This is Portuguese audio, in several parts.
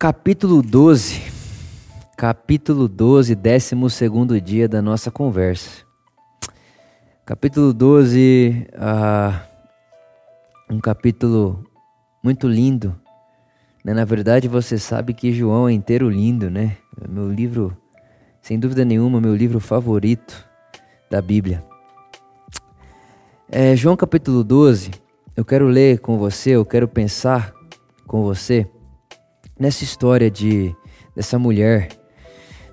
Capítulo 12. Capítulo 12, 12 dia da nossa conversa. Capítulo 12, ah, um capítulo muito lindo. Né? Na verdade, você sabe que João é inteiro lindo, né? Meu livro, sem dúvida nenhuma, meu livro favorito da Bíblia. É, João capítulo 12, eu quero ler com você, eu quero pensar com você nessa história de dessa mulher,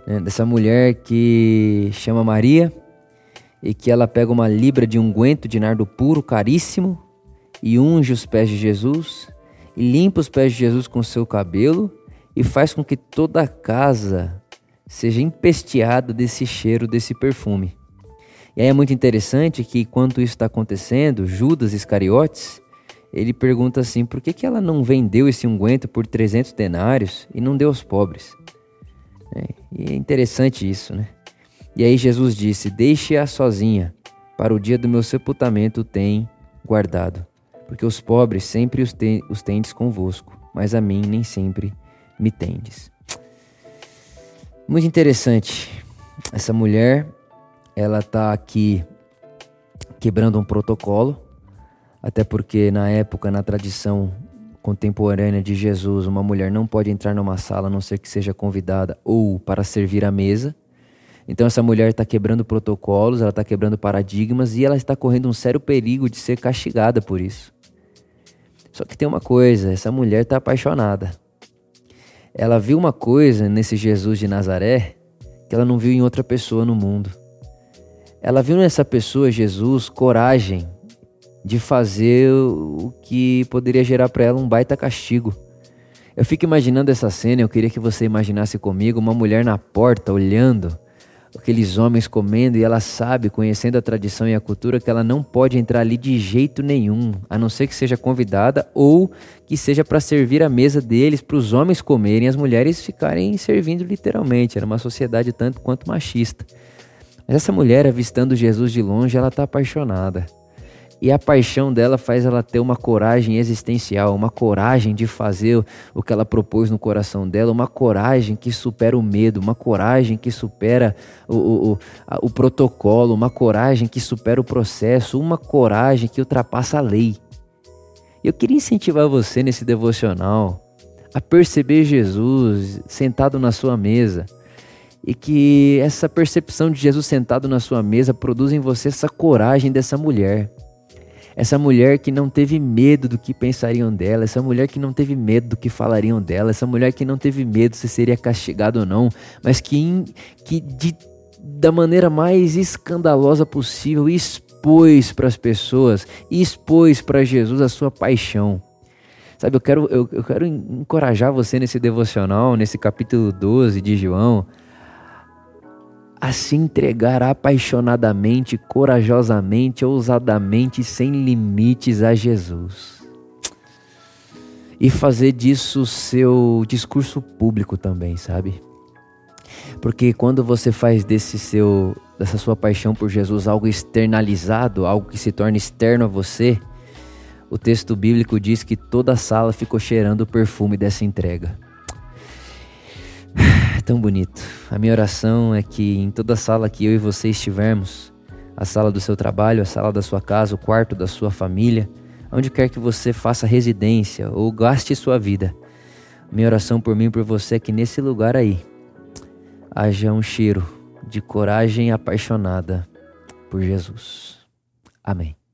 né, dessa mulher que chama Maria e que ela pega uma libra de unguento de nardo puro, caríssimo, e unge os pés de Jesus e limpa os pés de Jesus com seu cabelo e faz com que toda a casa seja empesteada desse cheiro, desse perfume. E aí é muito interessante que, enquanto isso está acontecendo, Judas Iscariotes, ele pergunta assim: por que, que ela não vendeu esse unguento por 300 denários e não deu aos pobres? É, e é interessante isso, né? E aí Jesus disse: Deixe-a sozinha, para o dia do meu sepultamento tem guardado. Porque os pobres sempre os, te os tendes convosco, mas a mim nem sempre me tendes. Muito interessante. Essa mulher, ela está aqui quebrando um protocolo até porque na época, na tradição contemporânea de Jesus, uma mulher não pode entrar numa sala a não ser que seja convidada ou para servir à mesa. Então essa mulher está quebrando protocolos, ela está quebrando paradigmas e ela está correndo um sério perigo de ser castigada por isso. Só que tem uma coisa, essa mulher está apaixonada. Ela viu uma coisa nesse Jesus de Nazaré que ela não viu em outra pessoa no mundo. Ela viu nessa pessoa, Jesus, coragem de fazer o que poderia gerar para ela um baita castigo. Eu fico imaginando essa cena, eu queria que você imaginasse comigo uma mulher na porta olhando aqueles homens comendo e ela sabe, conhecendo a tradição e a cultura, que ela não pode entrar ali de jeito nenhum, a não ser que seja convidada ou que seja para servir a mesa deles, para os homens comerem e as mulheres ficarem servindo literalmente. Era uma sociedade tanto quanto machista. Mas essa mulher, avistando Jesus de longe, ela está apaixonada. E a paixão dela faz ela ter uma coragem existencial, uma coragem de fazer o que ela propôs no coração dela, uma coragem que supera o medo, uma coragem que supera o, o, o, protocolo, uma coragem que supera o processo, uma coragem que ultrapassa a lei. Eu queria incentivar você nesse devocional a perceber Jesus sentado na sua mesa e que essa percepção de Jesus sentado na sua mesa produz em você essa coragem dessa mulher essa mulher que não teve medo do que pensariam dela, essa mulher que não teve medo do que falariam dela, essa mulher que não teve medo se seria castigada ou não, mas que, que de, da maneira mais escandalosa possível expôs para as pessoas, expôs para Jesus a sua paixão. Sabe, eu quero, eu, eu quero encorajar você nesse devocional, nesse capítulo 12 de João, a se entregar apaixonadamente, corajosamente, ousadamente, sem limites a Jesus. E fazer disso seu discurso público também, sabe? Porque quando você faz desse seu dessa sua paixão por Jesus algo externalizado, algo que se torna externo a você, o texto bíblico diz que toda a sala ficou cheirando o perfume dessa entrega tão bonito. A minha oração é que em toda sala que eu e você estivermos, a sala do seu trabalho, a sala da sua casa, o quarto da sua família, onde quer que você faça residência ou gaste sua vida, minha oração por mim e por você é que nesse lugar aí haja um cheiro de coragem apaixonada por Jesus. Amém.